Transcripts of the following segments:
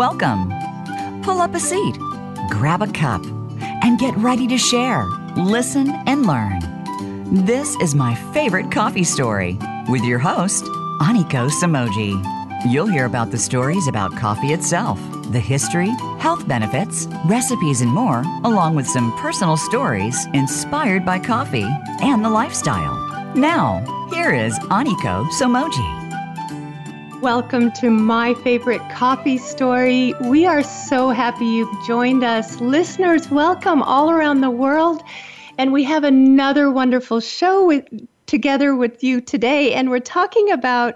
Welcome. Pull up a seat, grab a cup, and get ready to share, listen, and learn. This is my favorite coffee story with your host, Aniko Samoji. You'll hear about the stories about coffee itself, the history, health benefits, recipes, and more, along with some personal stories inspired by coffee and the lifestyle. Now, here is Aniko Somoji. Welcome to my favorite coffee story. We are so happy you've joined us. Listeners, welcome all around the world. And we have another wonderful show with, together with you today. And we're talking about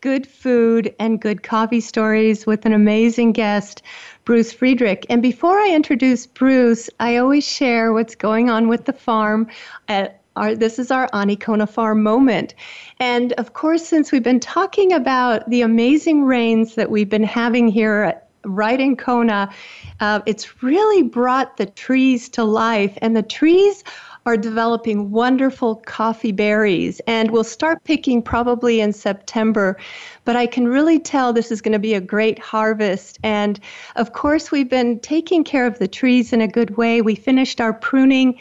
good food and good coffee stories with an amazing guest, Bruce Friedrich. And before I introduce Bruce, I always share what's going on with the farm at our, this is our Anikona Farm moment. And of course, since we've been talking about the amazing rains that we've been having here right in Kona, uh, it's really brought the trees to life. And the trees are developing wonderful coffee berries, and we'll start picking probably in September. But I can really tell this is going to be a great harvest. And of course, we've been taking care of the trees in a good way. We finished our pruning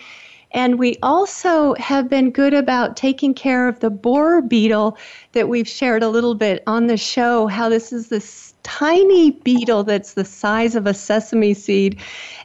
and we also have been good about taking care of the borer beetle that we've shared a little bit on the show, how this is this tiny beetle that's the size of a sesame seed.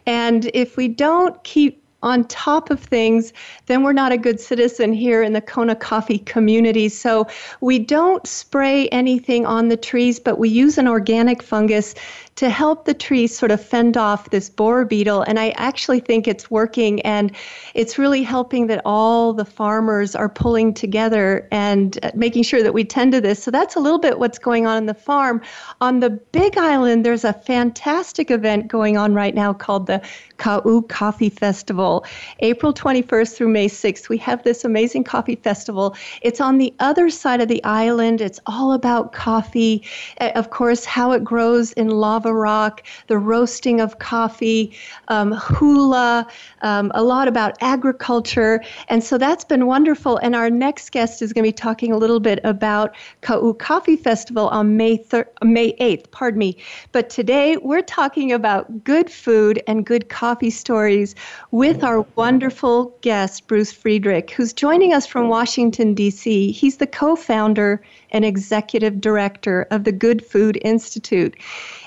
And if we don't keep on top of things, then we're not a good citizen here in the Kona coffee community. So we don't spray anything on the trees, but we use an organic fungus to help the trees sort of fend off this borer beetle. And I actually think it's working and it's really helping that all the farmers are pulling together and making sure that we tend to this. So that's a little bit what's going on in the farm. On the Big Island, there's a fantastic event going on right now called the Ka'u Coffee Festival. April 21st through May 6th, we have this amazing coffee festival. It's on the other side of the island. It's all about coffee, eh, of course, how it grows in lava rock, the roasting of coffee, um, hula, um, a lot about agriculture. And so that's been wonderful. And our next guest is going to be talking a little bit about Ka'u Coffee Festival on May, thir- May 8th, pardon me. But today we're talking about good food and good coffee stories with our wonderful guest, Bruce Friedrich, who's joining us from Washington, D.C. He's the co founder and executive director of the Good Food Institute.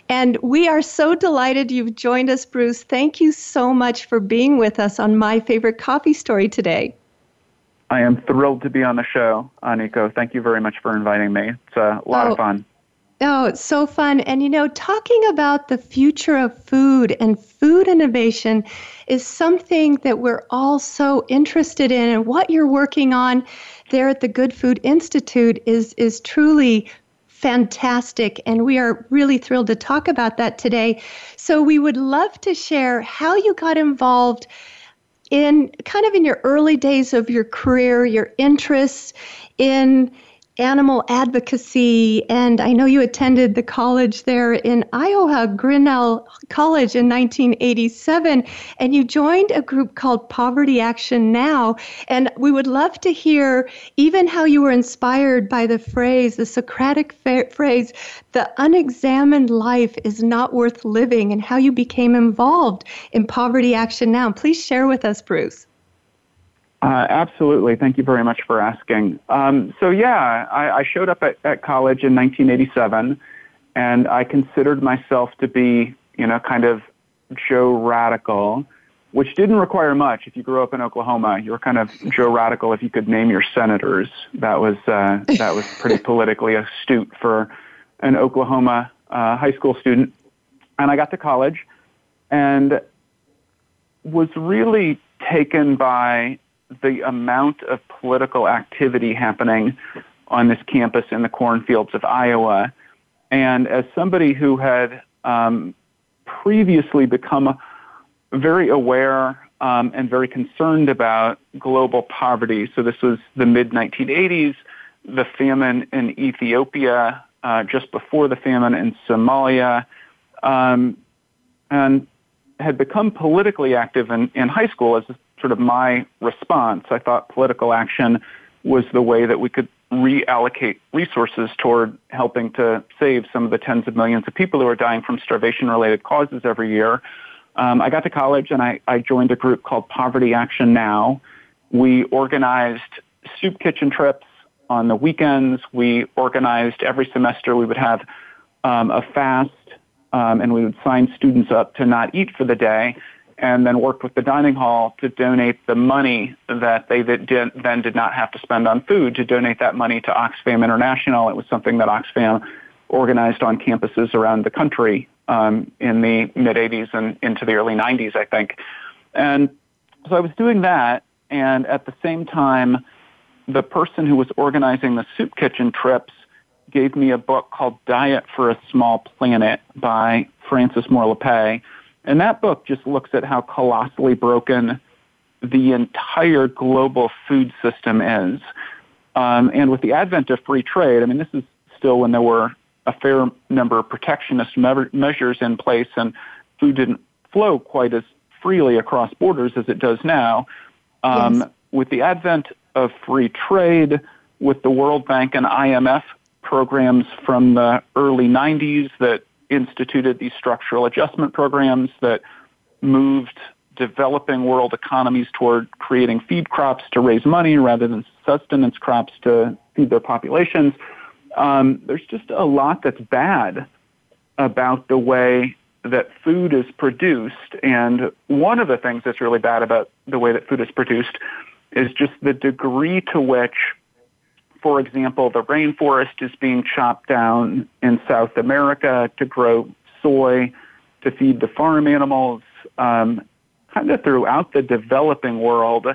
And we are so delighted you've joined us, Bruce. Thank you so much for being with us on My Favorite Coffee Story today. I am thrilled to be on the show, Aniko. Thank you very much for inviting me. It's a lot oh, of fun. Oh, it's so fun. And you know, talking about the future of food and food innovation is something that we're all so interested in. And what you're working on there at the Good Food Institute is, is truly fantastic. And we are really thrilled to talk about that today. So we would love to share how you got involved in kind of in your early days of your career, your interests in animal advocacy. And I know you attended the college there in Iowa, Grinnell College in 1987, and you joined a group called Poverty Action Now. And we would love to hear even how you were inspired by the phrase, the Socratic fa- phrase, the unexamined life is not worth living, and how you became involved in Poverty Action Now. Please share with us, Bruce. Uh, absolutely. Thank you very much for asking. Um, so, yeah, I, I showed up at, at, college in 1987, and I considered myself to be, you know, kind of Joe Radical, which didn't require much. If you grew up in Oklahoma, you were kind of Joe Radical if you could name your senators. That was uh, that was pretty politically astute for an Oklahoma uh, high school student. And I got to college, and was really taken by the amount of political activity happening on this campus in the cornfields of Iowa. And as somebody who had um, previously become very aware um, and very concerned about global poverty, so this was the mid 1980s, the famine in Ethiopia, uh, just before the famine in Somalia, um, and had become politically active in, in high school as sort of my response. I thought political action was the way that we could reallocate resources toward helping to save some of the tens of millions of people who are dying from starvation related causes every year. Um, I got to college and I, I joined a group called Poverty Action Now. We organized soup kitchen trips on the weekends. We organized every semester we would have um, a fast um, and we would sign students up to not eat for the day and then worked with the dining hall to donate the money that they did, then did not have to spend on food to donate that money to Oxfam International. It was something that Oxfam organized on campuses around the country um, in the mid 80s and into the early 90s, I think. And so I was doing that, and at the same time, the person who was organizing the soup kitchen trips gave me a book called Diet for a Small Planet by Frances Moore. And that book just looks at how colossally broken the entire global food system is. Um, and with the advent of free trade, I mean, this is still when there were a fair number of protectionist me- measures in place and food didn't flow quite as freely across borders as it does now. Um, yes. With the advent of free trade, with the World Bank and IMF programs from the early 90s that instituted these structural adjustment programs that moved developing world economies toward creating feed crops to raise money rather than sustenance crops to feed their populations. Um, there's just a lot that's bad about the way that food is produced. And one of the things that's really bad about the way that food is produced is just the degree to which for example, the rainforest is being chopped down in South America to grow soy to feed the farm animals. Um, kind of throughout the developing world,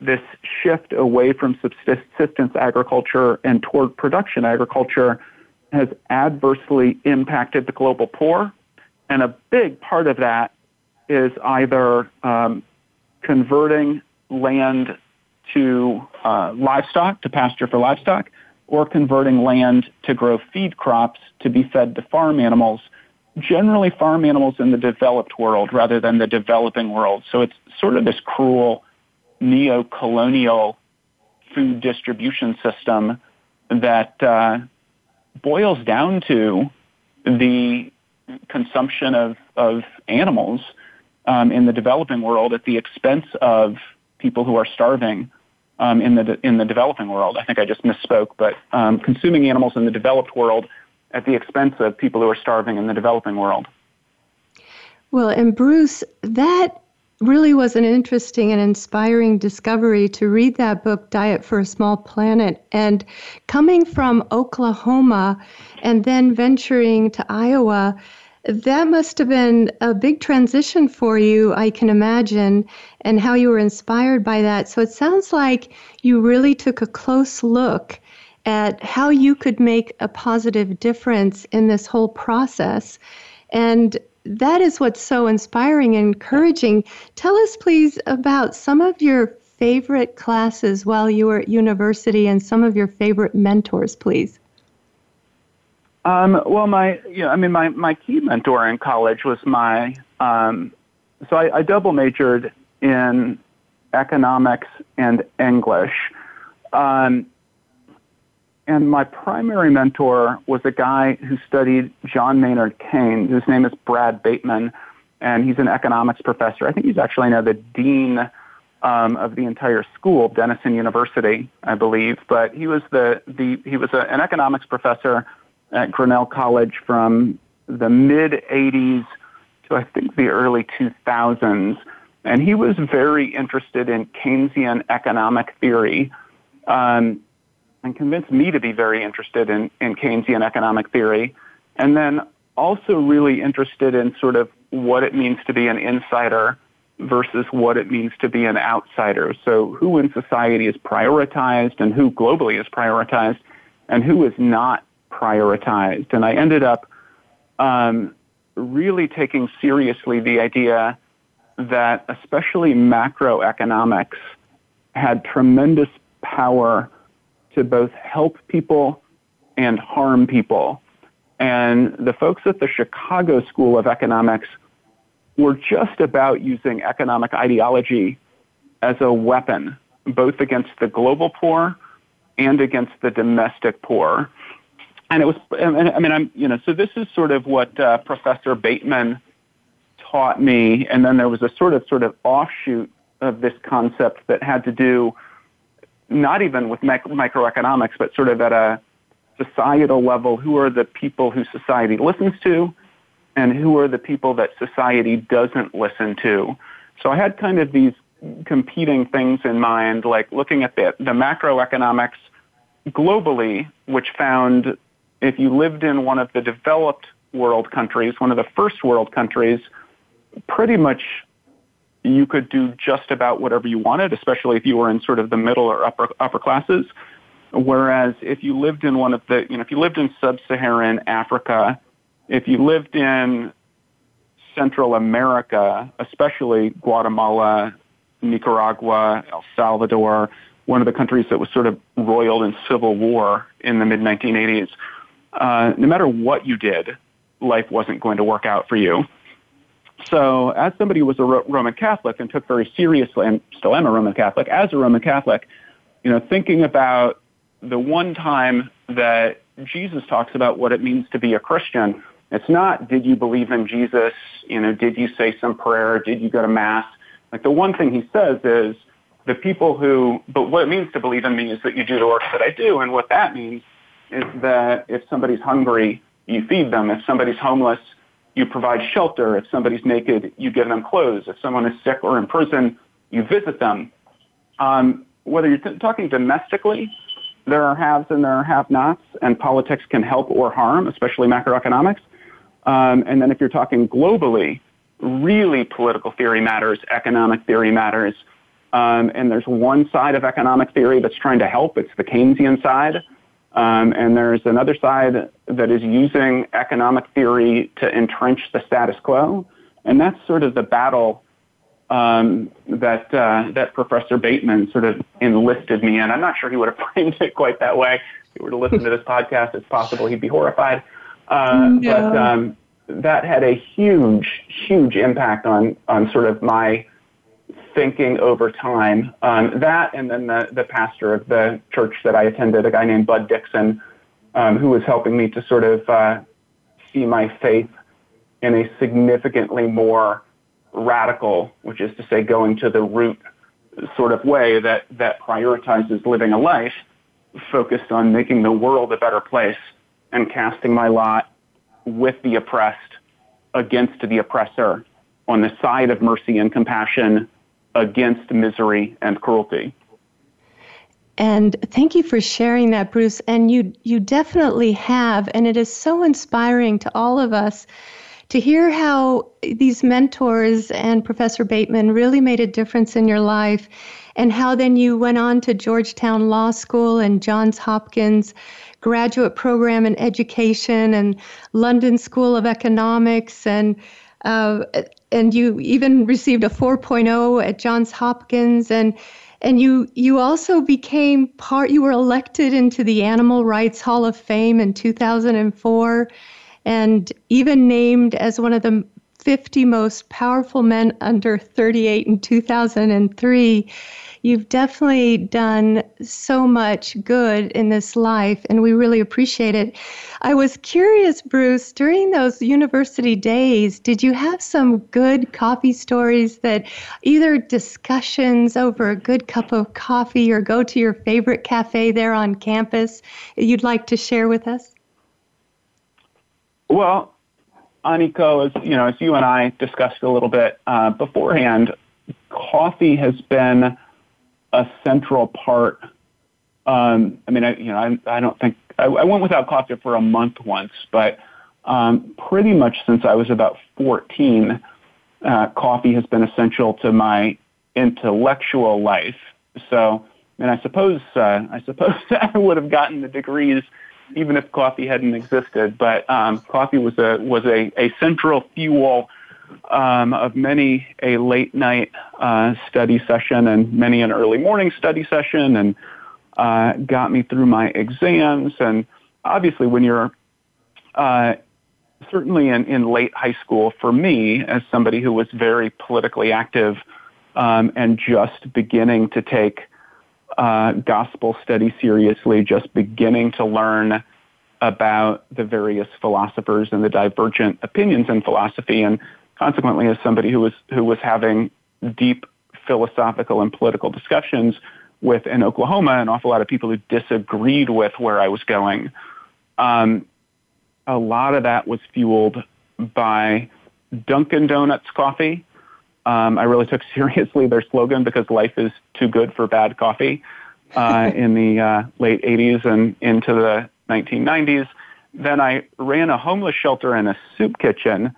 this shift away from subsistence agriculture and toward production agriculture has adversely impacted the global poor. And a big part of that is either um, converting land to uh, livestock, to pasture for livestock, or converting land to grow feed crops to be fed to farm animals, generally farm animals in the developed world rather than the developing world. So it's sort of this cruel neo-colonial food distribution system that uh, boils down to the consumption of, of animals um, in the developing world at the expense of people who are starving um, in the in the developing world. I think I just misspoke, but um, consuming animals in the developed world at the expense of people who are starving in the developing world. Well, and Bruce, that really was an interesting and inspiring discovery to read that book, Diet for a Small Planet. And coming from Oklahoma and then venturing to Iowa, that must have been a big transition for you, I can imagine, and how you were inspired by that. So it sounds like you really took a close look at how you could make a positive difference in this whole process. And that is what's so inspiring and encouraging. Tell us, please, about some of your favorite classes while you were at university and some of your favorite mentors, please. Um, well, my, you know, I mean, my, my key mentor in college was my, um, so I, I double majored in economics and English. Um, and my primary mentor was a guy who studied John Maynard Keynes. His name is Brad Bateman, and he's an economics professor. I think he's actually now the dean um, of the entire school, Denison University, I believe. But he was the, the he was a, an economics professor at Grinnell College from the mid 80s to I think the early 2000s. And he was very interested in Keynesian economic theory um, and convinced me to be very interested in, in Keynesian economic theory. And then also really interested in sort of what it means to be an insider versus what it means to be an outsider. So who in society is prioritized and who globally is prioritized and who is not prioritized. And I ended up um, really taking seriously the idea that especially macroeconomics had tremendous power to both help people and harm people. And the folks at the Chicago School of Economics were just about using economic ideology as a weapon, both against the global poor and against the domestic poor. And it was, I mean, I'm, you know, so this is sort of what uh, Professor Bateman taught me. And then there was a sort of, sort of offshoot of this concept that had to do not even with mic- microeconomics, but sort of at a societal level, who are the people who society listens to and who are the people that society doesn't listen to. So I had kind of these competing things in mind, like looking at the, the macroeconomics globally, which found if you lived in one of the developed world countries, one of the first world countries, pretty much you could do just about whatever you wanted, especially if you were in sort of the middle or upper upper classes. Whereas if you lived in one of the, you know, if you lived in sub-Saharan Africa, if you lived in Central America, especially Guatemala, Nicaragua, El Salvador, one of the countries that was sort of roiled in civil war in the mid 1980s, uh, no matter what you did, life wasn't going to work out for you. So, as somebody who was a Roman Catholic and took very seriously, and still am a Roman Catholic, as a Roman Catholic, you know, thinking about the one time that Jesus talks about what it means to be a Christian, it's not did you believe in Jesus, you know, did you say some prayer, did you go to mass? Like the one thing he says is the people who, but what it means to believe in me is that you do the work that I do, and what that means is that if somebody's hungry, you feed them. If somebody's homeless, you provide shelter. If somebody's naked, you give them clothes. If someone is sick or in prison, you visit them. Um, whether you're t- talking domestically, there are haves and there are have-nots, and politics can help or harm, especially macroeconomics. Um, and then if you're talking globally, really political theory matters, economic theory matters. Um, and there's one side of economic theory that's trying to help. It's the Keynesian side. Um, and there's another side that is using economic theory to entrench the status quo. And that's sort of the battle um, that uh, that Professor Bateman sort of enlisted me in. I'm not sure he would have framed it quite that way. If he were to listen to this podcast, it's possible he'd be horrified. Uh, no. But um, that had a huge, huge impact on on sort of my thinking over time. Um, that and then the the pastor of the church that I attended, a guy named Bud Dixon, um, who was helping me to sort of uh, see my faith in a significantly more radical, which is to say, going to the root sort of way that that prioritizes living a life focused on making the world a better place and casting my lot with the oppressed against the oppressor on the side of mercy and compassion against misery and cruelty. And thank you for sharing that, Bruce. And you you definitely have, and it is so inspiring to all of us to hear how these mentors and Professor Bateman really made a difference in your life, and how then you went on to Georgetown Law School and Johns Hopkins graduate program in education and London School of Economics and uh, and you even received a 4.0 at Johns Hopkins and and you you also became part you were elected into the Animal Rights Hall of Fame in 2004 and even named as one of the 50 most powerful men under 38 in 2003 you've definitely done so much good in this life, and we really appreciate it. I was curious, Bruce, during those university days, did you have some good coffee stories that either discussions over a good cup of coffee or go to your favorite cafe there on campus you'd like to share with us? Well, Aniko, as you know, as you and I discussed a little bit uh, beforehand, coffee has been a central part. Um, I mean, I, you know, I, I don't think I, I went without coffee for a month once, but um, pretty much since I was about 14, uh, coffee has been essential to my intellectual life. So, and I suppose uh, I suppose I would have gotten the degrees even if coffee hadn't existed. But um, coffee was a was a, a central fuel um, of many a late night uh, study session and many an early morning study session, and uh, got me through my exams. And obviously, when you're uh, certainly in, in late high school, for me, as somebody who was very politically active um, and just beginning to take uh, gospel study seriously, just beginning to learn about the various philosophers and the divergent opinions in philosophy, and consequently, as somebody who was who was having deep philosophical and political discussions with in Oklahoma an awful lot of people who disagreed with where I was going. Um, a lot of that was fueled by Dunkin' Donuts coffee. Um, I really took seriously their slogan because life is too good for bad coffee uh, in the uh, late 80s and into the 1990s. Then I ran a homeless shelter and a soup kitchen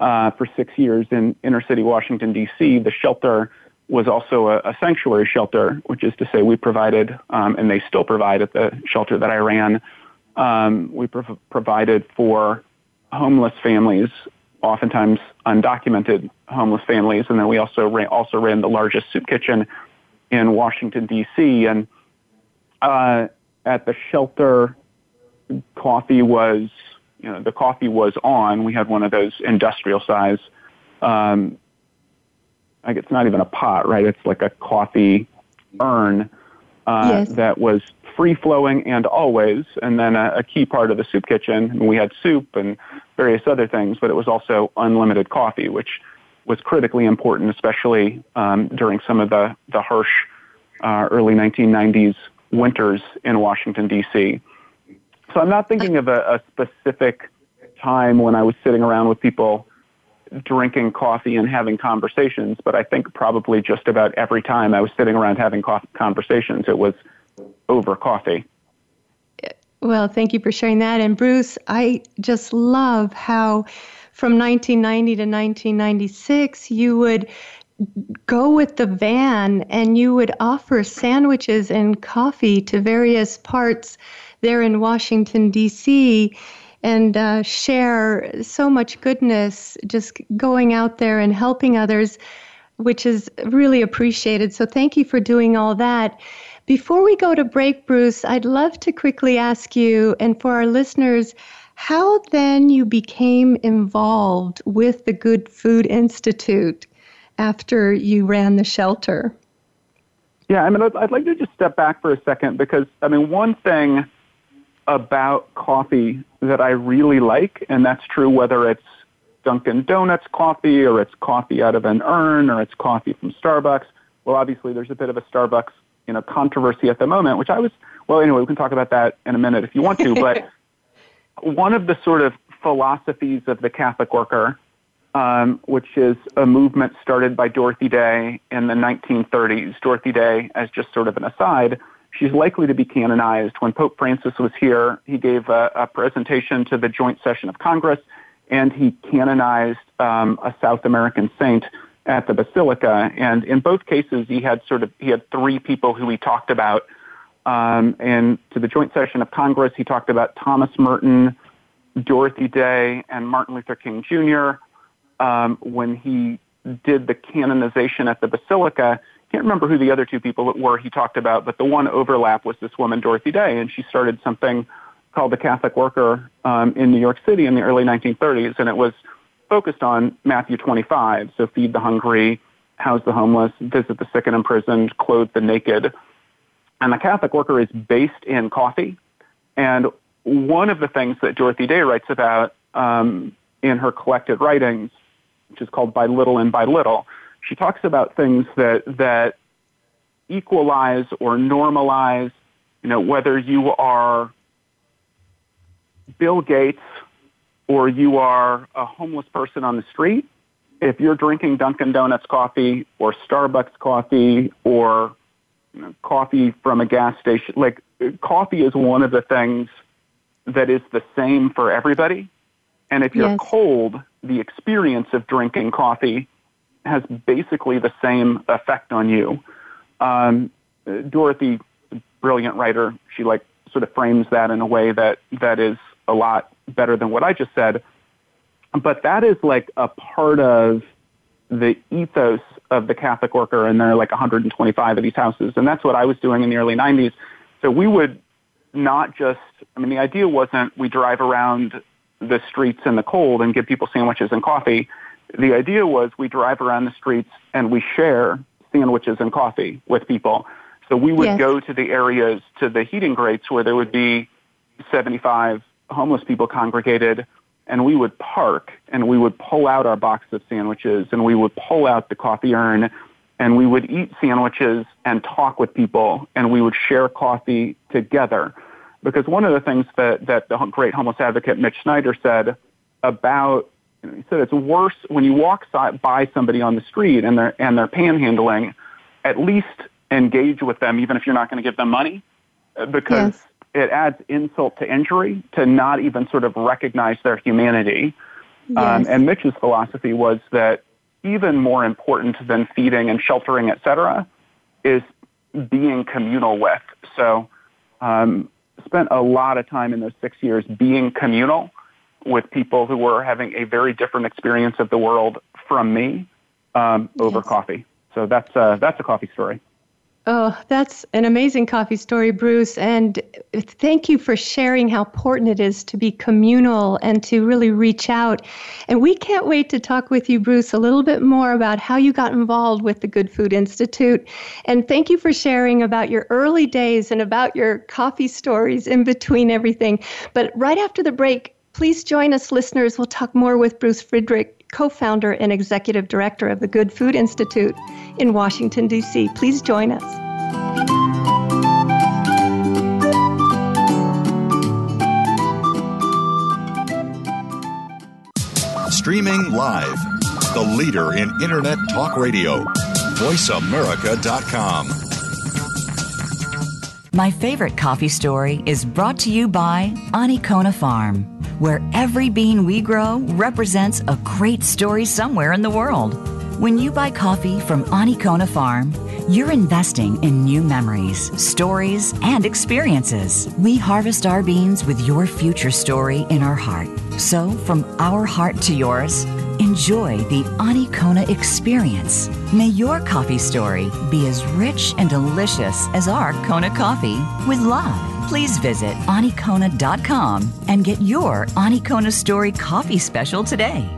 uh, for six years in inner city Washington, D.C. The shelter was also a, a, sanctuary shelter, which is to say we provided, um, and they still provide at the shelter that I ran, um, we pro- provided for homeless families, oftentimes undocumented homeless families, and then we also ran, also ran the largest soup kitchen in Washington D.C. And uh, at the shelter, coffee was, you know, the coffee was on. We had one of those industrial size. Um, like it's not even a pot, right? It's like a coffee urn uh, yes. that was free flowing and always, and then a, a key part of the soup kitchen. And we had soup and various other things, but it was also unlimited coffee, which was critically important, especially um, during some of the the harsh uh, early 1990s winters in Washington D.C. So I'm not thinking of a, a specific time when I was sitting around with people drinking coffee and having conversations, but I think probably just about every time I was sitting around having conversations, it was over coffee. Well, thank you for sharing that. And Bruce, I just love how from 1990 to 1996, you would go with the van and you would offer sandwiches and coffee to various parts there in Washington, D.C and uh, share so much goodness just going out there and helping others, which is really appreciated. So thank you for doing all that. Before we go to break, Bruce, I'd love to quickly ask you, and for our listeners, how then you became involved with the Good Food Institute after you ran the shelter. Yeah, I mean, I'd, I'd like to just step back for a second because, I mean, one thing about coffee that I really like, and that's true whether it's Dunkin' Donuts coffee or it's coffee out of an urn or it's coffee from Starbucks. Well, obviously there's a bit of a Starbucks, you know, controversy at the moment, which I was, well, anyway, we can talk about that in a minute if you want to, but one of the sort of philosophies of the Catholic worker, um, which is a movement started by Dorothy Day in the 1930s. Dorothy Day, as just sort of an aside, She's likely to be canonized. When Pope Francis was here, he gave a, a presentation to the joint session of Congress, and he canonized um, a South American saint at the Basilica. And in both cases, he had sort of he had three people who he talked about. Um, and to the joint session of Congress, he talked about Thomas Merton, Dorothy Day, and Martin Luther King Jr. Um, when he did the canonization at the Basilica, can't remember who the other two people were he talked about, but the one overlap was this woman, Dorothy Day, and she started something called the Catholic Worker um, in New York City in the early 1930s, and it was focused on Matthew 25, so feed the hungry, house the homeless, visit the sick and imprisoned, clothe the naked. And the Catholic Worker is based in coffee, and one of the things that Dorothy Day writes about um, in her collected writings, which is called By Little and By Little, she talks about things that that equalize or normalize, you know, whether you are Bill Gates or you are a homeless person on the street, if you're drinking Dunkin' Donuts coffee or Starbucks coffee or you know, coffee from a gas station, like coffee is one of the things that is the same for everybody. And if you're yes. cold, the experience of drinking coffee has basically the same effect on you. Um, Dorothy, brilliant writer, she like sort of frames that in a way that that is a lot better than what I just said. But that is like a part of the ethos of the Catholic worker, and there are like 125 of these houses, and that's what I was doing in the early 90s. So we would not just, I mean, the idea wasn't we drive around the streets in the cold and give people sandwiches and coffee the idea was we drive around the streets and we share sandwiches and coffee with people. So we would Yes. go to the areas, to the heating grates where there would be 75 homeless people congregated, and we would park and we would pull out our box of sandwiches and we would pull out the coffee urn and we would eat sandwiches and talk with people and we would share coffee together. Because one of the things that, that the great homeless advocate Mitch Snyder said about, he said it's worse when you walk by somebody on the street and they're, and they're panhandling, at least engage with them even if you're not going to give them money uh, because Yes. it adds insult to injury to not even sort of recognize their humanity. Um, and Mitch's philosophy was that even more important than feeding and sheltering, et cetera, is being communal with. So, um, spent a lot of time in those six years being communal with people who were having a very different experience of the world from me um, over Yes. coffee. So that's uh, that's a coffee story. Oh, that's an amazing coffee story, Bruce. And thank you for sharing how important it is to be communal and to really reach out. And we can't wait to talk with you, Bruce, a little bit more about how you got involved with the Good Food Institute. And thank you for sharing about your early days and about your coffee stories in between everything. But right after the break, please join us, listeners. We'll talk more with Bruce Friedrich co founder and executive director of the Good Food Institute in Washington, D.C. Please join us. Streaming live. The leader in Internet talk radio. VoiceAmerica.com. My favorite coffee story is brought to you by Anikona Farm, where every bean we grow represents a great story somewhere in the world. When you buy coffee from Anikona Farm, you're investing in new memories, stories, and experiences. We harvest our beans with your future story in our heart. So, from our heart to yours, enjoy the Anikona experience. May your coffee story be as rich and delicious as our Kona coffee with love. Please visit anikona.com and get your Anikona Story coffee special today.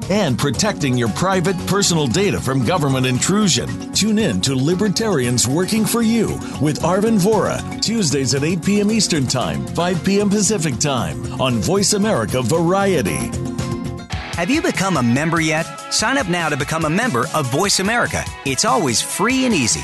and protecting your private personal data from government intrusion. Tune in to Libertarians Working for You with Arvin Vohra, Tuesdays at 8 p.m. Eastern Time, 5 p.m. Pacific Time on Voice America Variety. Have you become a member yet? Sign up now to become a member of Voice America. It's always free and easy.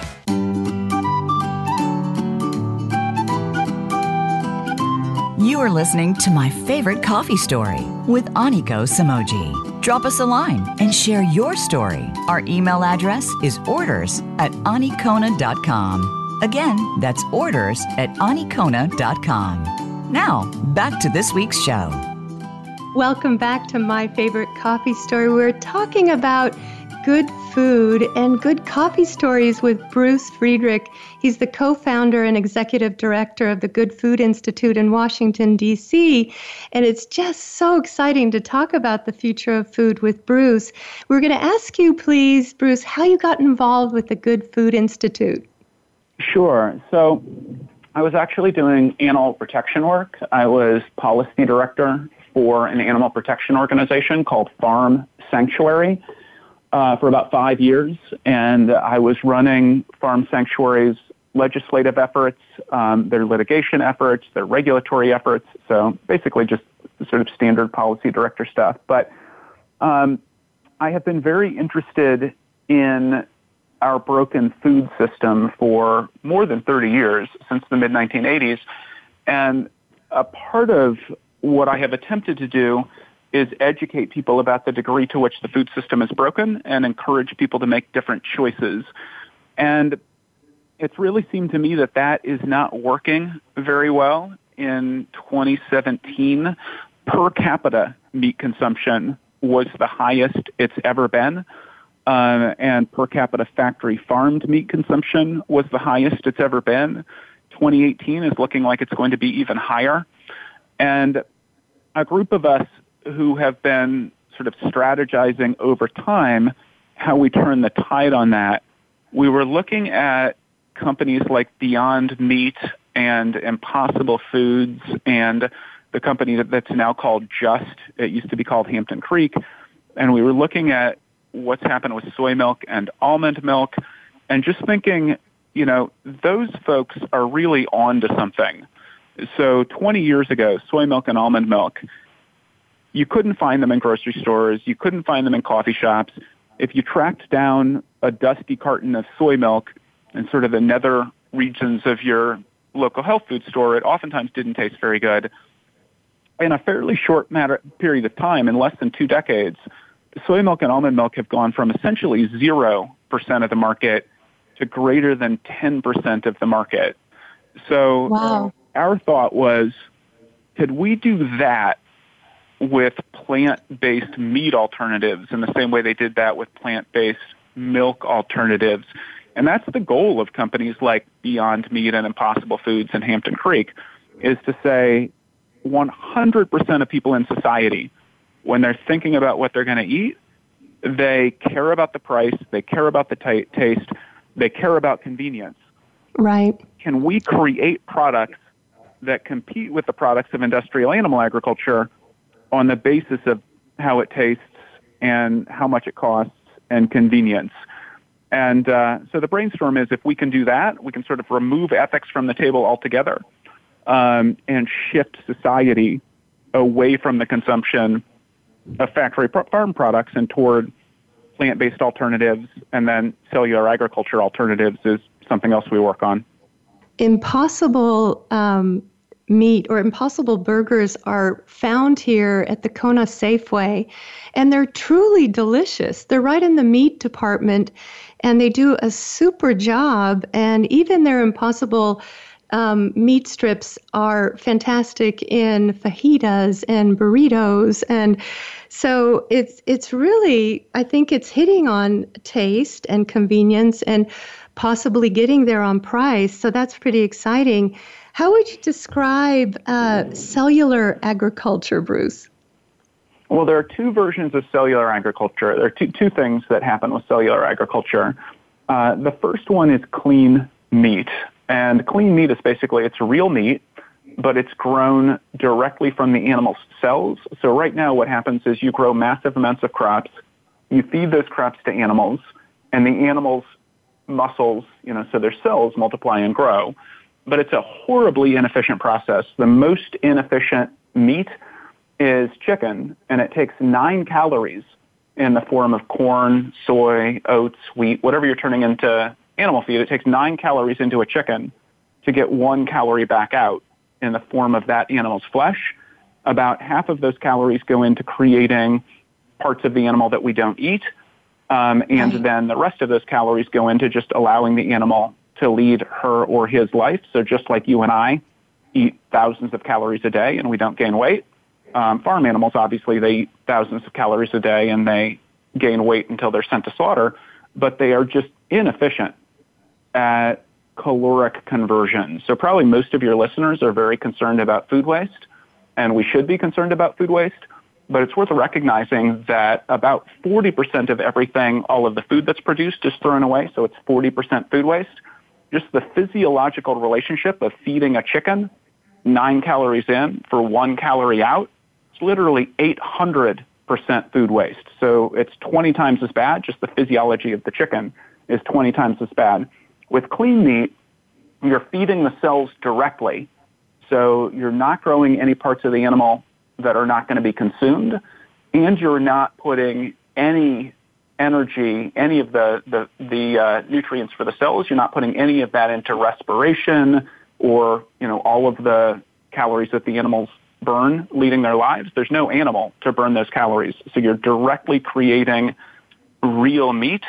You are listening to my favorite coffee story with Aniko Samoji. Drop us a line and share your story. Our email address is orders at anikona.com. Again, that's orders at anikona.com. Now, back to this week's show. Welcome back to my favorite coffee story. We're talking about good food and good coffee stories with Bruce Friedrich. He's the co founder and executive director of the Good Food Institute in Washington, D.C. And it's just so exciting to talk about the future of food with Bruce. We're going to ask you, please, Bruce, how you got involved with the Good Food Institute. Sure. So I was actually doing animal protection work. I was policy director for an animal protection organization called Farm Sanctuary uh, for about five years, and I was running Farm Sanctuary's legislative efforts, um, their litigation efforts, their regulatory efforts. So basically, just sort of standard policy director stuff. But um, I have been very interested in our broken food system for more than 30 years, since the mid 1980s. And a part of what I have attempted to do is educate people about the degree to which the food system is broken and encourage people to make different choices. And it's really seemed to me that that is not working very well in 2017. Per capita meat consumption was the highest it's ever been. Uh, and per capita factory farmed meat consumption was the highest it's ever been. 2018 is looking like it's going to be even higher. And a group of us who have been sort of strategizing over time how we turn the tide on that, we were looking at companies like Beyond Meat and Impossible Foods and the company that's now called Just. It used to be called Hampton Creek. And we were looking at what's happened with soy milk and almond milk and just thinking, you know, those folks are really on to something. So 20 years ago, soy milk and almond milk, you couldn't find them in grocery stores. You couldn't find them in coffee shops. If you tracked down a dusty carton of soy milk in sort of the nether regions of your local health food store, it oftentimes didn't taste very good. In a fairly short matter, period of time, in less than two decades, soy milk and almond milk have gone from essentially 0% of the market to greater than 10% of the market. So wow. our thought was, could we do that with plant-based meat alternatives in the same way they did that with plant-based milk alternatives? And that's the goal of companies like Beyond Meat and Impossible Foods and Hampton Creek is to say 100% of people in society, when they're thinking about what they're going to eat, they care about the price, they care about the t- taste, they care about convenience. Right. Can we create products that compete with the products of industrial animal agriculture on the basis of how it tastes and how much it costs and convenience? And uh, so the brainstorm is if we can do that, we can sort of remove ethics from the table altogether um, and shift society away from the consumption of factory farm products and toward plant-based alternatives, and then cellular agriculture alternatives is something else we work on. Impossible um, meat or impossible burgers are found here at the Kona Safeway, and they're truly delicious. They're right in the meat department, and they do a super job. And even their impossible um, meat strips are fantastic in fajitas and burritos and so it's it's really I think it's hitting on taste and convenience and possibly getting there on price. So that's pretty exciting. How would you describe uh, cellular agriculture, Bruce? Well, there are two versions of cellular agriculture. There are two, two things that happen with cellular agriculture. Uh, the first one is clean meat. And clean meat is basically, it's real meat, but it's grown directly from the animal's cells. So right now what happens is you grow massive amounts of crops, you feed those crops to animals, and the animals' muscles, you know, so their cells multiply and grow. But it's a horribly inefficient process. The most inefficient meat is chicken, and it takes nine calories in the form of corn, soy, oats, wheat, whatever you're turning into animal feed. It takes nine calories into a chicken to get one calorie back out in the form of that animal's flesh. About half of those calories go into creating parts of the animal that we don't eat. Um, and then the rest of those calories go into just allowing the animal to lead her or his life. So just like you and I eat thousands of calories a day and we don't gain weight, um, farm animals obviously they eat thousands of calories a day and they gain weight until they're sent to slaughter, but they are just inefficient at caloric conversion. So probably most of your listeners are very concerned about food waste, and we should be concerned about food waste. But it's worth recognizing that about 40% of everything, all of the food that's produced is thrown away, so it's 40% food waste. Just the physiological relationship of feeding a chicken nine calories in for one calorie out, it's literally 800% food waste. So it's 20 times as bad. Just the physiology of the chicken is 20 times as bad. With clean meat, you're feeding the cells directly. So you're not growing any parts of the animal that are not going to be consumed, and you're not putting any energy, any of the, the, the uh, nutrients for the cells, you're not putting any of that into respiration or, you know, all of the calories that the animals burn leading their lives, there's no animal to burn those calories. So you're directly creating real meat,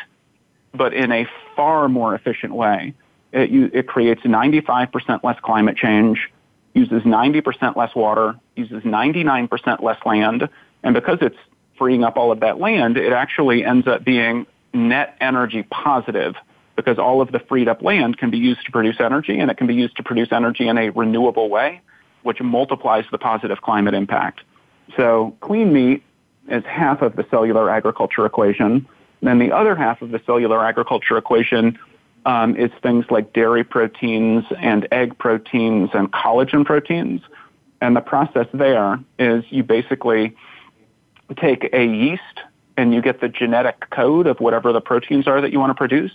but in a far more efficient way. It, you, it creates 95% less climate change, uses 90% less water, uses 99% less land, and because it's freeing up all of that land, it actually ends up being net energy positive because all of the freed up land can be used to produce energy and it can be used to produce energy in a renewable way, which multiplies the positive climate impact. So clean meat is half of the cellular agriculture equation. Then the other half of the cellular agriculture equation um, is things like dairy proteins and egg proteins and collagen proteins. And the process there is you basically take a yeast and you get the genetic code of whatever the proteins are that you want to produce.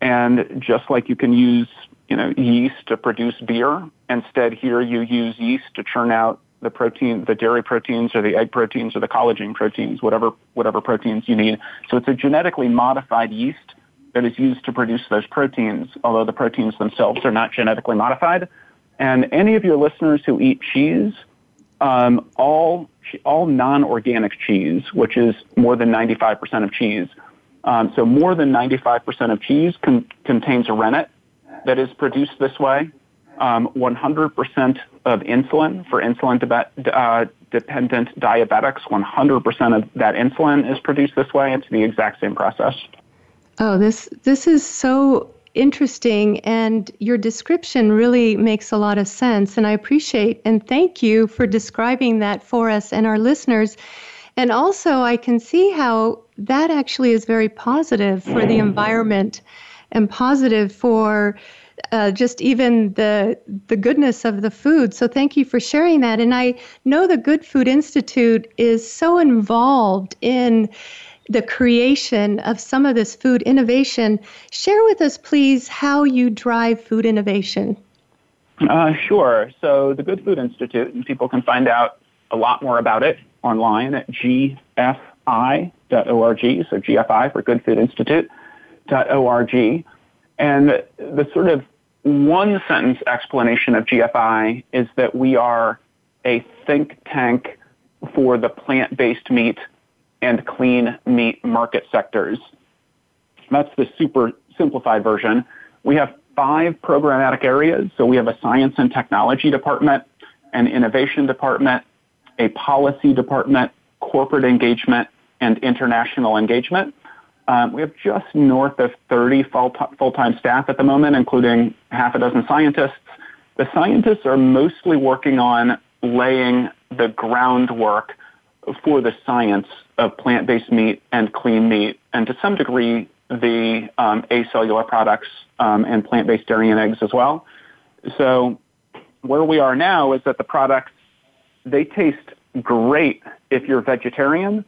And just like you can use, you know, yeast to produce beer, instead here you use yeast to churn out the protein, the dairy proteins or the egg proteins or the collagen proteins, whatever, whatever proteins you need. So it's a genetically modified yeast that is used to produce those proteins, although the proteins themselves are not genetically modified. And any of your listeners who eat cheese, um, all all non-organic cheese, which is more than 95% of cheese. Um, so more than 95% of cheese con- contains a rennet that is produced this way. Um, 100% of insulin for insulin de- uh, dependent diabetics, 100% of that insulin is produced this way. It's the exact same process. Oh, this this is so interesting and your description really makes a lot of sense and I appreciate and thank you for describing that for us and our listeners. And also I can see how that actually is very positive for the environment and positive for uh, just even the the goodness of the food. So thank you for sharing that. And I know the Good Food Institute is so involved in the creation of some of this food innovation. Share with us, please, how you drive food innovation. Uh, sure. So, the Good Food Institute, and people can find out a lot more about it online at gfi.org. So, GFI for Good Food Institute.org. And the sort of one sentence explanation of GFI is that we are a think tank for the plant based meat and clean meat market sectors. That's the super simplified version. We have five programmatic areas. So we have a science and technology department, an innovation department, a policy department, corporate engagement, and international engagement. Um, we have just north of 30 full-time staff at the moment, including half a dozen scientists. The scientists are mostly working on laying the groundwork for the science of plant-based meat and clean meat, and to some degree, the um, acellular products um, and plant-based dairy and eggs as well. So where we are now is that the products, they taste great if you're vegetarian.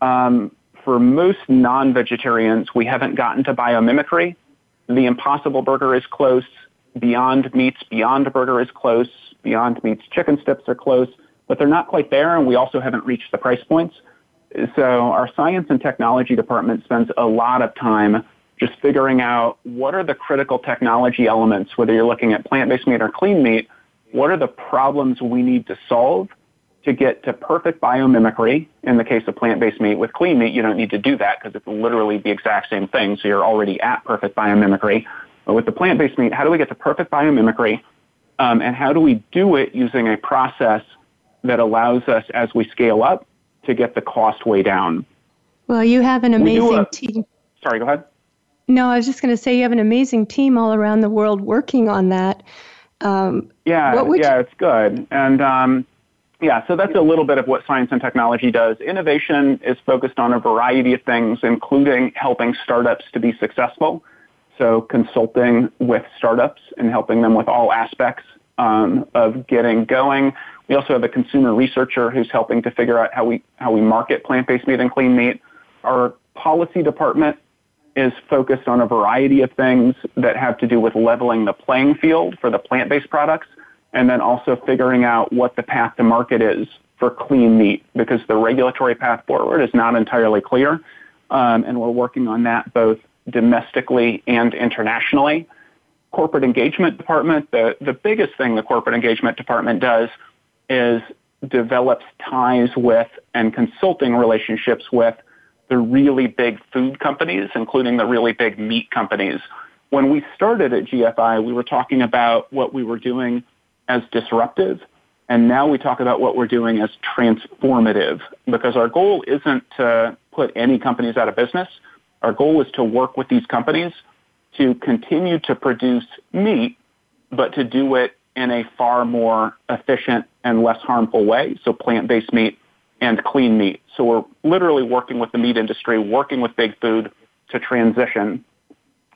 Um, for most non-vegetarians, we haven't gotten to biomimicry. The Impossible Burger is close. Beyond Meat's Beyond Burger is close. Beyond Meat's chicken strips are close but they're not quite there, and we also haven't reached the price points. So our science and technology department spends a lot of time just figuring out what are the critical technology elements, whether you're looking at plant-based meat or clean meat, what are the problems we need to solve to get to perfect biomimicry. In the case of plant-based meat, with clean meat, you don't need to do that because it's literally the exact same thing. So you're already at perfect biomimicry. But with the plant-based meat, how do we get to perfect biomimicry? Um, and how do we do it using a process that allows us, as we scale up, to get the cost way down. Well, you have an amazing a, team. Sorry, go ahead. No, I was just going to say you have an amazing team all around the world working on that. Um, yeah, yeah, you... it's good. And um, yeah, so that's a little bit of what science and technology does. Innovation is focused on a variety of things, including helping startups to be successful. So consulting with startups and helping them with all aspects um, of getting going. We also have a consumer researcher who's helping to figure out how we how we market plant-based meat and clean meat. Our policy department is focused on a variety of things that have to do with leveling the playing field for the plant-based products, and then also figuring out what the path to market is for clean meat because the regulatory path forward is not entirely clear, um, and we're working on that both domestically and internationally. Corporate engagement department, the, the biggest thing the corporate engagement department does is develops ties with and consulting relationships with the really big food companies, including the really big meat companies. When we started at GFI, we were talking about what we were doing as disruptive, and now we talk about what we're doing as transformative because our goal isn't to put any companies out of business. Our goal is to work with these companies to continue to produce meat, but to do it in a far more efficient and less harmful way. So plant-based meat and clean meat. So we're literally working with the meat industry, working with big food to transition.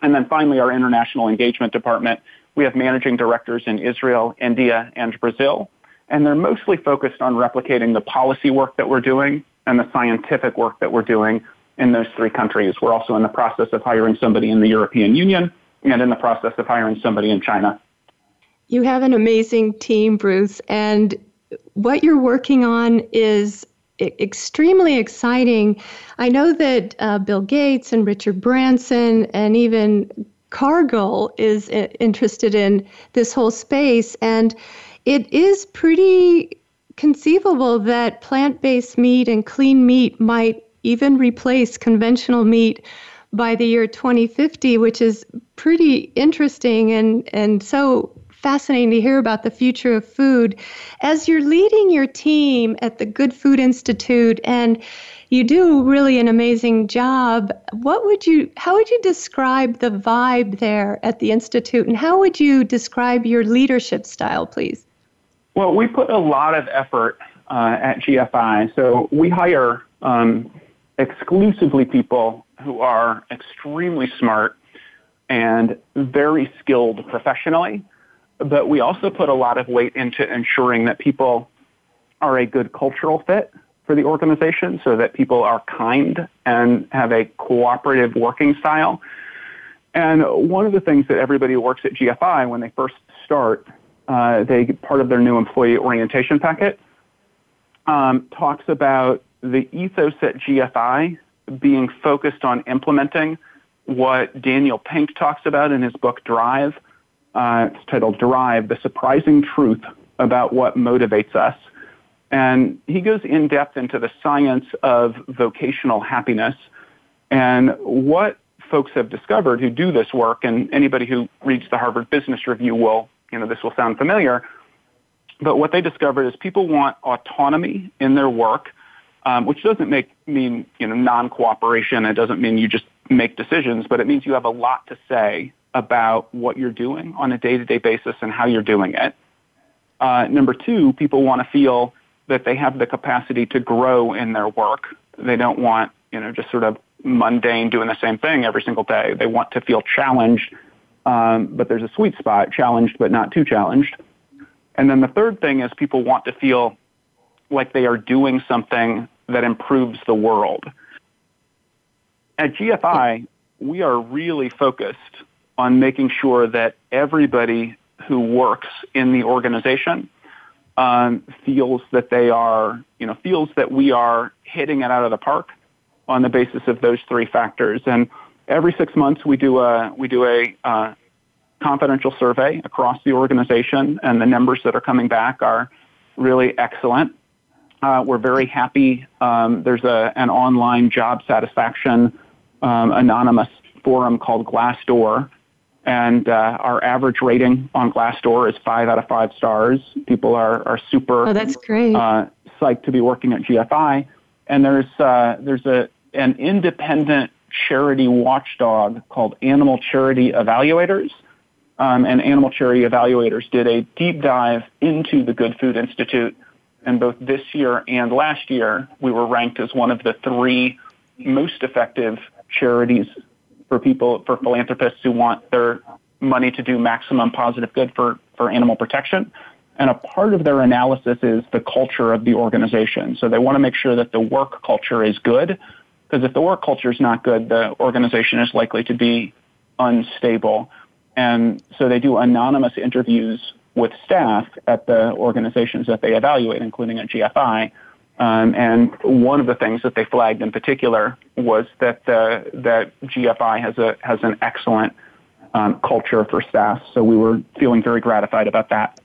And then finally, our international engagement department. We have managing directors in Israel, India, and Brazil. And they're mostly focused on replicating the policy work that we're doing and the scientific work that we're doing in those three countries. We're also in the process of hiring somebody in the European Union and in the process of hiring somebody in China. You have an amazing team, Bruce, and what you're working on is extremely exciting. I know that uh, Bill Gates and Richard Branson and even Cargill is interested in this whole space, and it is pretty conceivable that plant based meat and clean meat might even replace conventional meat by the year 2050, which is pretty interesting and, and so fascinating to hear about the future of food. As you're leading your team at the Good Food Institute and you do really an amazing job. What would you how would you describe the vibe there at the institute and how would you describe your leadership style, please? Well, we put a lot of effort uh, at GFI. So we hire um, exclusively people who are extremely smart and very skilled professionally but we also put a lot of weight into ensuring that people are a good cultural fit for the organization so that people are kind and have a cooperative working style. And one of the things that everybody works at GFI, when they first start, uh, they part of their new employee orientation packet um, talks about the ethos at GFI being focused on implementing what Daniel Pink talks about in his book Drive, uh, it's titled Drive, The Surprising Truth About What Motivates Us. And he goes in depth into the science of vocational happiness and what folks have discovered who do this work, and anybody who reads the Harvard Business Review will, you know, this will sound familiar. But what they discovered is people want autonomy in their work, um, which doesn't make mean you know non-cooperation. It doesn't mean you just make decisions, but it means you have a lot to say about what you're doing on a day-to-day basis and how you're doing it. Uh, number two, people want to feel that they have the capacity to grow in their work. They don't want, you know, just sort of mundane doing the same thing every single day. They want to feel challenged, um, but there's a sweet spot, challenged but not too challenged. And then the third thing is people want to feel like they are doing something that improves the world. At GFI, we are really focused on making sure that everybody who works in the organization um, feels that they are, you know, feels that we are hitting it out of the park on the basis of those three factors. And every six months we do a we do a uh, confidential survey across the organization, and the numbers that are coming back are really excellent. Uh, we're very happy. Um, there's a an online job satisfaction um, anonymous forum called Glassdoor and uh, our average rating on Glassdoor is five out of five stars. People are are super. Oh, that's great. Uh, psyched to be working at GFI, and there's uh, there's a an independent charity watchdog called Animal Charity Evaluators. Um, and Animal Charity Evaluators did a deep dive into the Good Food Institute, and both this year and last year, we were ranked as one of the three most effective charities for people, for philanthropists who want their money to do maximum positive good for, for animal protection. And a part of their analysis is the culture of the organization. So they want to make sure that the work culture is good, because if the work culture is not good, the organization is likely to be unstable. And so they do anonymous interviews with staff at the organizations that they evaluate, including at GFI, um, and one of the things that they flagged in particular was that that GFI has a has an excellent um, culture for staff. So we were feeling very gratified about that.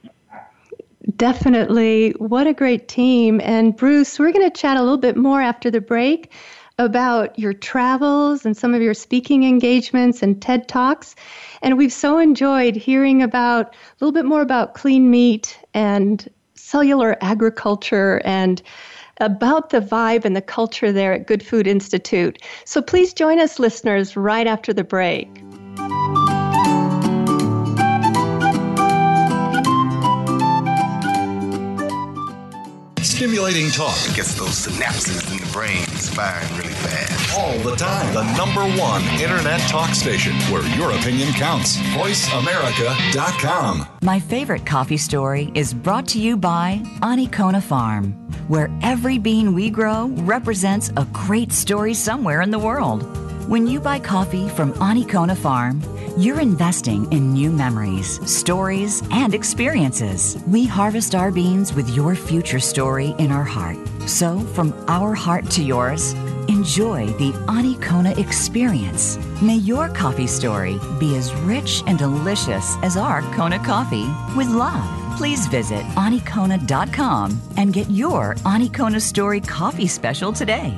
Definitely. What a great team. And Bruce, we're going to chat a little bit more after the break about your travels and some of your speaking engagements and TED Talks. And we've so enjoyed hearing about a little bit more about clean meat and cellular agriculture and about the vibe and the culture there at Good Food Institute. So please join us, listeners, right after the break. Stimulating talk. Gets those synapses in the brain firing really fast. All the time. The number one internet talk station where your opinion counts. VoiceAmerica.com. My favorite coffee story is brought to you by Anikona Farm, where every bean we grow represents a great story somewhere in the world. When you buy coffee from Anikona Farm, you're investing in new memories, stories, and experiences. We harvest our beans with your future story in our heart. So, from our heart to yours, enjoy the Anikona experience. May your coffee story be as rich and delicious as our Kona coffee with love. Please visit anikona.com and get your Anikona Story coffee special today.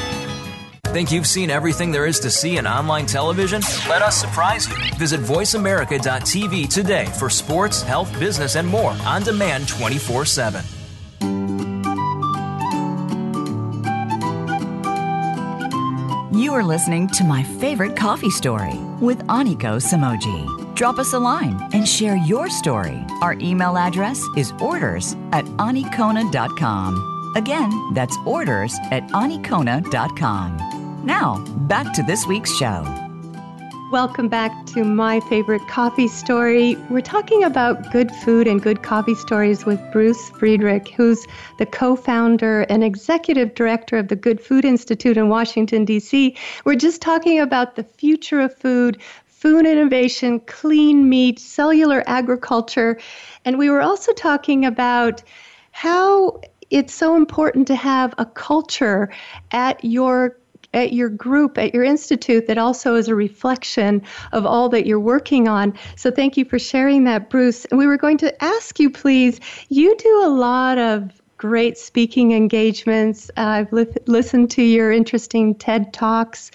Think you've seen everything there is to see in online television? Let us surprise you. Visit VoiceAmerica.tv today for sports, health, business, and more on demand 24 7. You are listening to My Favorite Coffee Story with Aniko Samoji. Drop us a line and share your story. Our email address is orders at anikona.com. Again, that's orders at anikona.com. Now, back to this week's show. Welcome back to my favorite coffee story. We're talking about good food and good coffee stories with Bruce Friedrich, who's the co founder and executive director of the Good Food Institute in Washington, D.C. We're just talking about the future of food, food innovation, clean meat, cellular agriculture. And we were also talking about how it's so important to have a culture at your at your group, at your institute, that also is a reflection of all that you're working on. So thank you for sharing that, Bruce. And we were going to ask you, please, you do a lot of great speaking engagements. Uh, I've li- listened to your interesting TED Talks.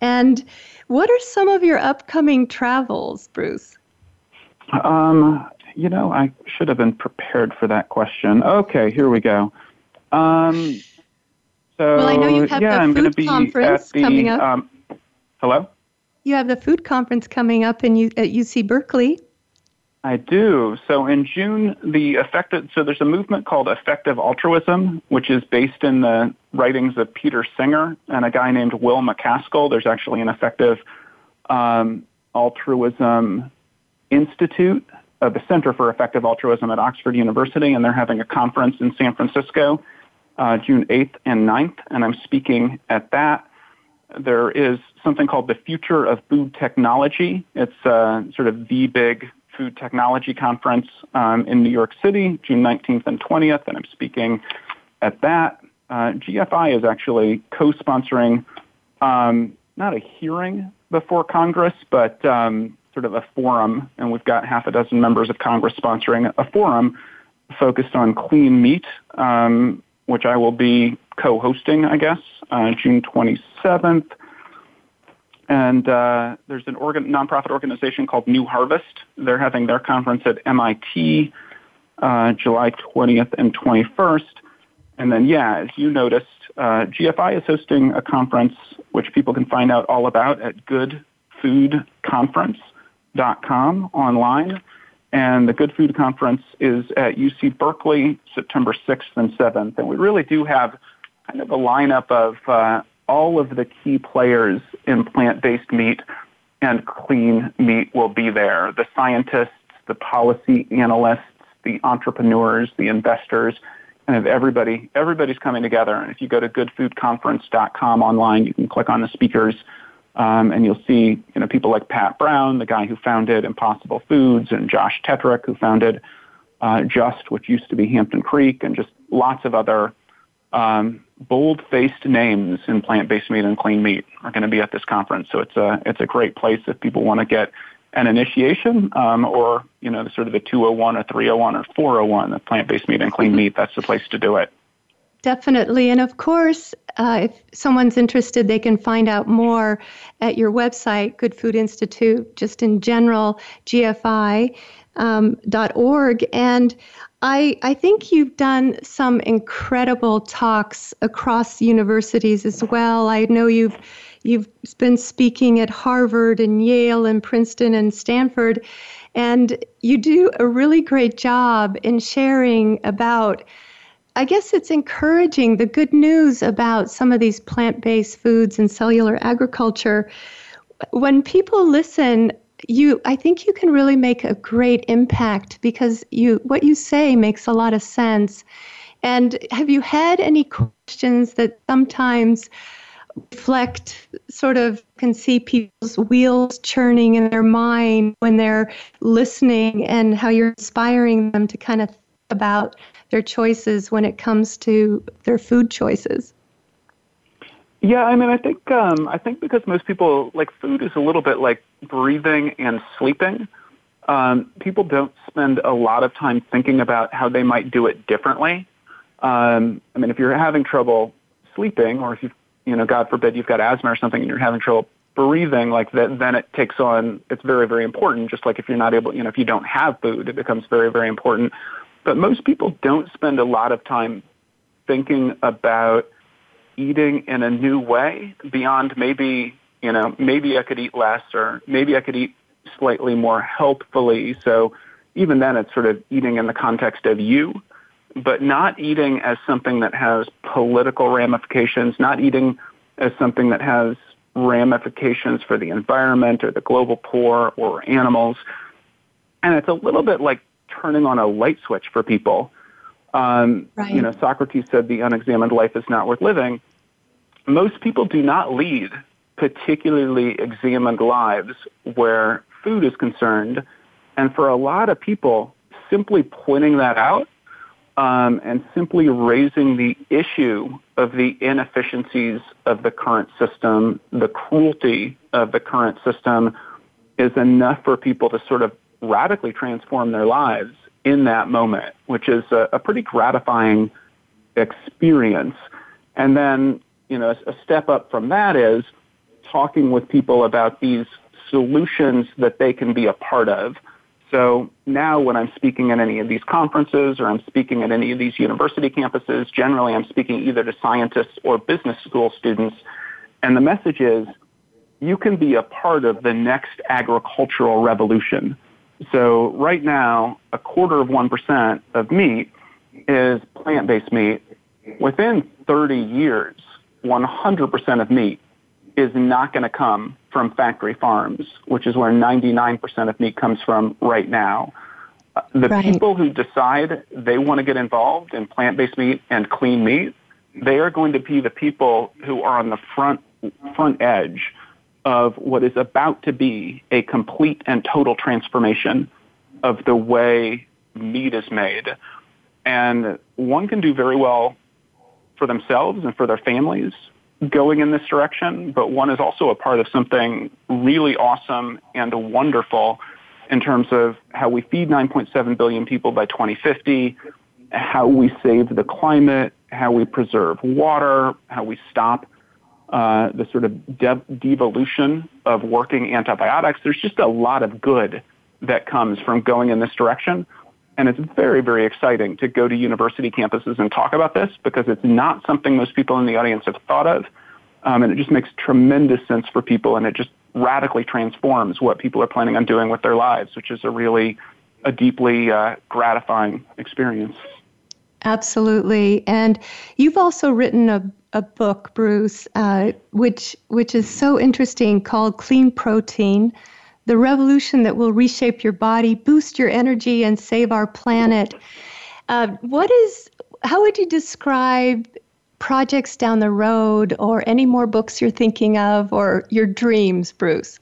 And what are some of your upcoming travels, Bruce? Um, you know, I should have been prepared for that question. Okay, here we go. Um, so, well, I know you have yeah, the I'm food be conference the, coming up. Um, hello? You have the food conference coming up in U- at UC Berkeley. I do. So in June, the effective, so there's a movement called effective altruism, which is based in the writings of Peter Singer and a guy named Will MacAskill. There's actually an effective um, altruism institute, uh, the Center for Effective Altruism at Oxford University, and they're having a conference in San Francisco uh, June 8th and 9th, and I'm speaking at that. There is something called the Future of Food Technology. It's uh, sort of the big food technology conference um, in New York City, June 19th and 20th, and I'm speaking at that. Uh, GFI is actually co-sponsoring um, not a hearing before Congress, but um, sort of a forum, and we've got half a dozen members of Congress sponsoring a forum focused on clean meat. Um, which I will be co-hosting, I guess, uh, June 27th. And uh, there's an organ- nonprofit organization called New Harvest. They're having their conference at MIT uh, July 20th and 21st. And then, yeah, as you noticed, uh, GFI is hosting a conference which people can find out all about at goodfoodconference.com online. And the Good Food Conference is at UC Berkeley, September 6th and 7th. And we really do have kind of a lineup of uh, all of the key players in plant-based meat and clean meat will be there. The scientists, the policy analysts, the entrepreneurs, the investors, kind of everybody, everybody's coming together. And if you go to goodfoodconference.com online, you can click on the speakers, um, and you'll see, you know, people like Pat Brown, the guy who founded Impossible Foods, and Josh Tetrick, who founded uh, Just, which used to be Hampton Creek, and just lots of other um, bold-faced names in plant-based meat and clean meat are going to be at this conference. So it's a it's a great place if people want to get an initiation um, or you know the sort of the 201 or 301 or 401 of plant-based meat and clean meat. That's the place to do it. Definitely, and of course, uh, if someone's interested, they can find out more at your website, Good Food Institute, just in general, GFI. Um, and I, I think you've done some incredible talks across universities as well. I know you've you've been speaking at Harvard and Yale and Princeton and Stanford, and you do a really great job in sharing about. I guess it's encouraging the good news about some of these plant based foods and cellular agriculture. When people listen, you I think you can really make a great impact because you what you say makes a lot of sense. And have you had any questions that sometimes reflect sort of can see people's wheels churning in their mind when they're listening and how you're inspiring them to kind of about their choices when it comes to their food choices? Yeah, I mean, I think um, I think because most people like food is a little bit like breathing and sleeping. Um, people don't spend a lot of time thinking about how they might do it differently. Um, I mean, if you're having trouble sleeping, or if you, you know, God forbid, you've got asthma or something, and you're having trouble breathing, like that, then it takes on. It's very, very important. Just like if you're not able, you know, if you don't have food, it becomes very, very important. But most people don't spend a lot of time thinking about eating in a new way beyond maybe, you know, maybe I could eat less or maybe I could eat slightly more healthfully. So even then it's sort of eating in the context of you, but not eating as something that has political ramifications, not eating as something that has ramifications for the environment or the global poor or animals. And it's a little bit like turning on a light switch for people. Um, right. You know, Socrates said the unexamined life is not worth living most people do not lead particularly examined lives where food is concerned. And for a lot of people, simply pointing that out um, and simply raising the issue of the inefficiencies of the current system, the cruelty of the current system, is enough for people to sort of radically transform their lives in that moment, which is a, a pretty gratifying experience. And then you know, a step up from that is talking with people about these solutions that they can be a part of. So now when I'm speaking at any of these conferences or I'm speaking at any of these university campuses, generally I'm speaking either to scientists or business school students. And the message is you can be a part of the next agricultural revolution. So right now, a quarter of 1% of meat is plant-based meat. Within 30 years, 100% of meat is not going to come from factory farms, which is where 99% of meat comes from right now. The right. people who decide they want to get involved in plant-based meat and clean meat, they are going to be the people who are on the front front edge of what is about to be a complete and total transformation of the way meat is made. And one can do very well for themselves and for their families going in this direction, but one is also a part of something really awesome and wonderful in terms of how we feed 9.7 billion people by 2050, how we save the climate, how we preserve water, how we stop uh, the sort of de- devolution of working antibiotics. There's just a lot of good that comes from going in this direction. And it's very, very exciting to go to university campuses and talk about this because it's not something most people in the audience have thought of. Um, and it just makes tremendous sense for people and it just radically transforms what people are planning on doing with their lives, which is a really, a deeply uh, gratifying experience. Absolutely. And you've also written a, a book, Bruce, uh, which, which is so interesting called Clean Protein the revolution that will reshape your body, boost your energy, and save our planet. Uh, what is how would you describe projects down the road or any more books you're thinking of or your dreams, Bruce?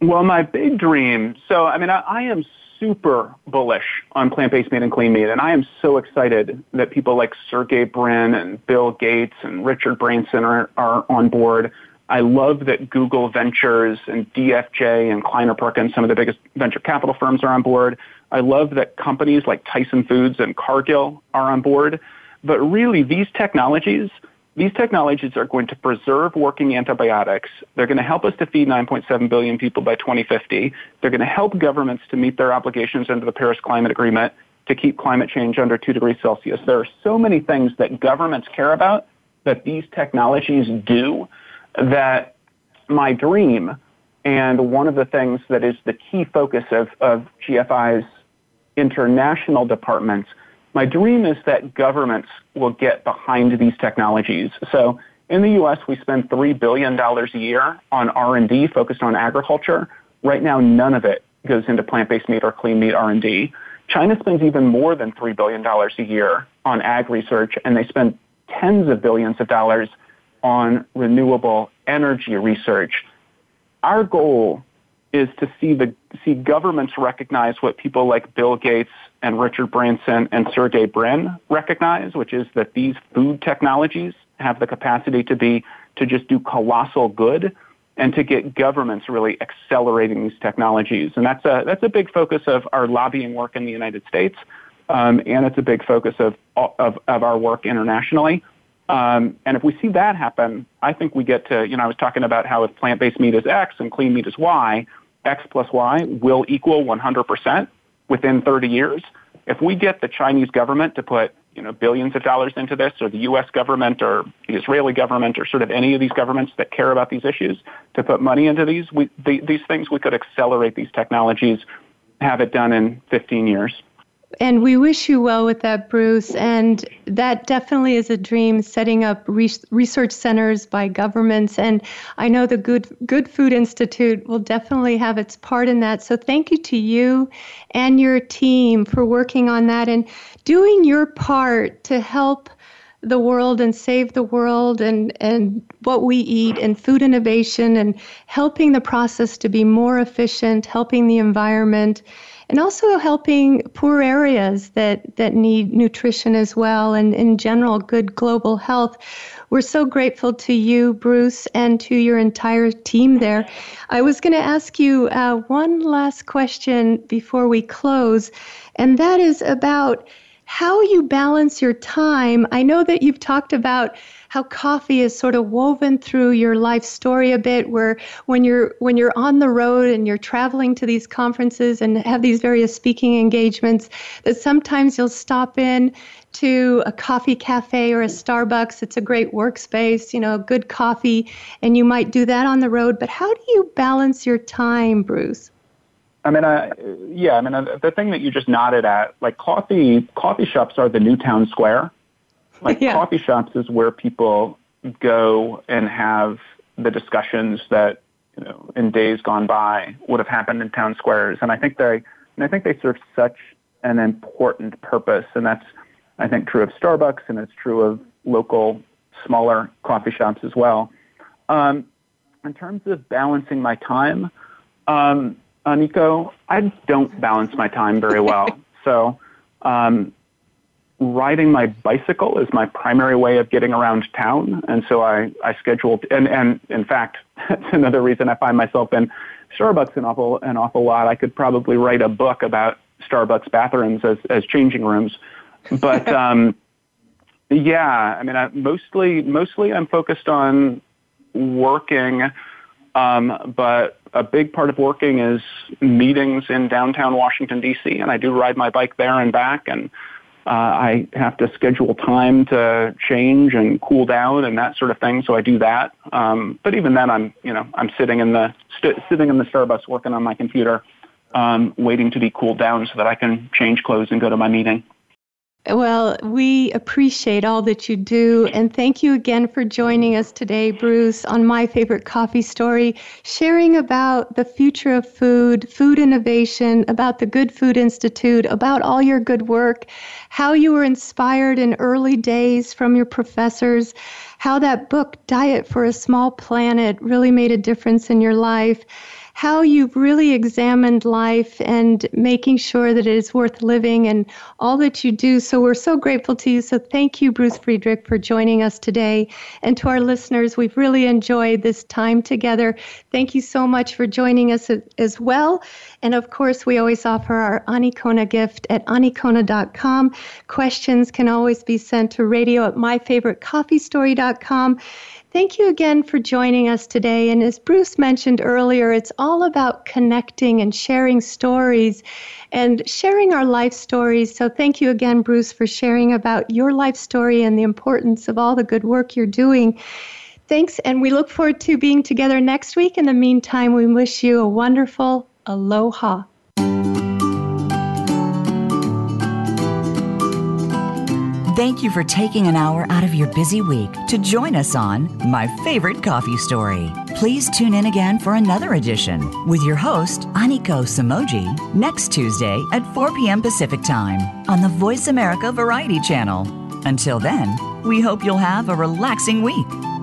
Well, my big dream. So, I mean, I, I am super bullish on plant-based meat and clean meat, and I am so excited that people like Sergey Brin and Bill Gates and Richard Branson are, are on board. I love that Google Ventures and DFJ and Kleiner Perkins, some of the biggest venture capital firms, are on board. I love that companies like Tyson Foods and Cargill are on board. But really, these technologies these technologies are going to preserve working antibiotics. They're going to help us to feed 9.7 billion people by 2050. They're going to help governments to meet their obligations under the Paris Climate Agreement to keep climate change under 2 degrees Celsius. There are so many things that governments care about that these technologies do that my dream and one of the things that is the key focus of, of GFI's international departments my dream is that governments will get behind these technologies. So in the U.S., we spend $3 billion a year on R&D focused on agriculture. Right now, none of it goes into plant-based meat or clean meat R&D. China spends even more than $3 billion a year on ag research, and they spend tens of billions of dollars on renewable energy research. Our goal is to see the see governments recognize what people like Bill Gates and Richard Branson and Sergey Brin recognize, which is that these food technologies have the capacity to be to just do colossal good and to get governments really accelerating these technologies. And that's a that's a big focus of our lobbying work in the United States, um, and it's a big focus of of, of our work internationally. Um, and if we see that happen, I think we get to, you know, I was talking about how if plant-based meat is X and clean meat is Y, X plus Y will equal 100% within 30 years. If we get the Chinese government to put, you know, billions of dollars into this, or the U.S. government, or the Israeli government, or sort of any of these governments that care about these issues, to put money into these, we, the, these things, we could accelerate these technologies, have it done in 15 years. And we wish you well with that, Bruce. And that definitely is a dream, setting up research centers by governments. And I know the Good, Good Food Institute will definitely have its part in that. So thank you to you and your team for working on that and doing your part to help the world and save the world and, and what we eat and food innovation and helping the process to be more efficient, helping the environment and also helping poor areas that, that need nutrition as well and in general good global health. We're so grateful to you, Bruce, and to your entire team there. I was going to ask you uh, one last question before we close, and that is about how you balance your time. I know that you've talked about how coffee is sort of woven through your life story a bit where when you're when you're on the road and you're traveling to these conferences and have these various speaking engagements that sometimes you'll stop in to a coffee cafe or a Starbucks. It's a great workspace, you know, good coffee, and you might do that on the road. But how do you balance your time, Bruce? I mean, uh, yeah, I mean, uh, the thing that you just nodded at, like coffee, coffee shops are the new town square. Like yeah. coffee shops is where people go and have the discussions that you know in days gone by would have happened in town squares, and I think they, and I think they serve such an important purpose, and that's I think true of Starbucks, and it's true of local smaller coffee shops as well. Um, in terms of balancing my time, um, uh, Nico, I don't balance my time very well. so um, riding my bicycle is my primary way of getting around town, and so I, I scheduled. And, and in fact, that's another reason I find myself in Starbucks an awful an awful lot. I could probably write a book about Starbucks bathrooms as as changing rooms, but um, yeah, I mean, I, mostly mostly I'm focused on working. Um, but a big part of working is meetings in downtown Washington D.C. and I do ride my bike there and back, and uh, I have to schedule time to change and cool down and that sort of thing. So I do that. Um, but even then, I'm you know I'm sitting in the st- sitting in the Starbucks working on my computer, um, waiting to be cooled down so that I can change clothes and go to my meeting. Well, we appreciate all that you do. And thank you again for joining us today, Bruce, on My Favorite Coffee Story, sharing about the future of food, food innovation, about the Good Food Institute, about all your good work, how you were inspired in early days from your professors, how that book, Diet for a Small Planet, really made a difference in your life how you've really examined life and making sure that it is worth living and all that you do. So we're so grateful to you. So thank you, Bruce Friedrich, for joining us today. And to our listeners, we've really enjoyed this time together. Thank you so much for joining us as well. And of course, we always offer our Anikona gift at anikona.com. Questions can always be sent to radio at myfavoritecoffeestory.com. Thank you again for joining us today. And as Bruce mentioned earlier, it's all about connecting and sharing stories and sharing our life stories. So thank you again, Bruce, for sharing about your life story and the importance of all the good work you're doing. Thanks, and we look forward to being together next week. In the meantime, we wish you a wonderful aloha. Thank you for taking an hour out of your busy week to join us on My Favorite Coffee Story. Please tune in again for another edition with your host, Aniko Samoji, next Tuesday at 4 p.m. Pacific Time on the Voice America Variety Channel. Until then, we hope you'll have a relaxing week.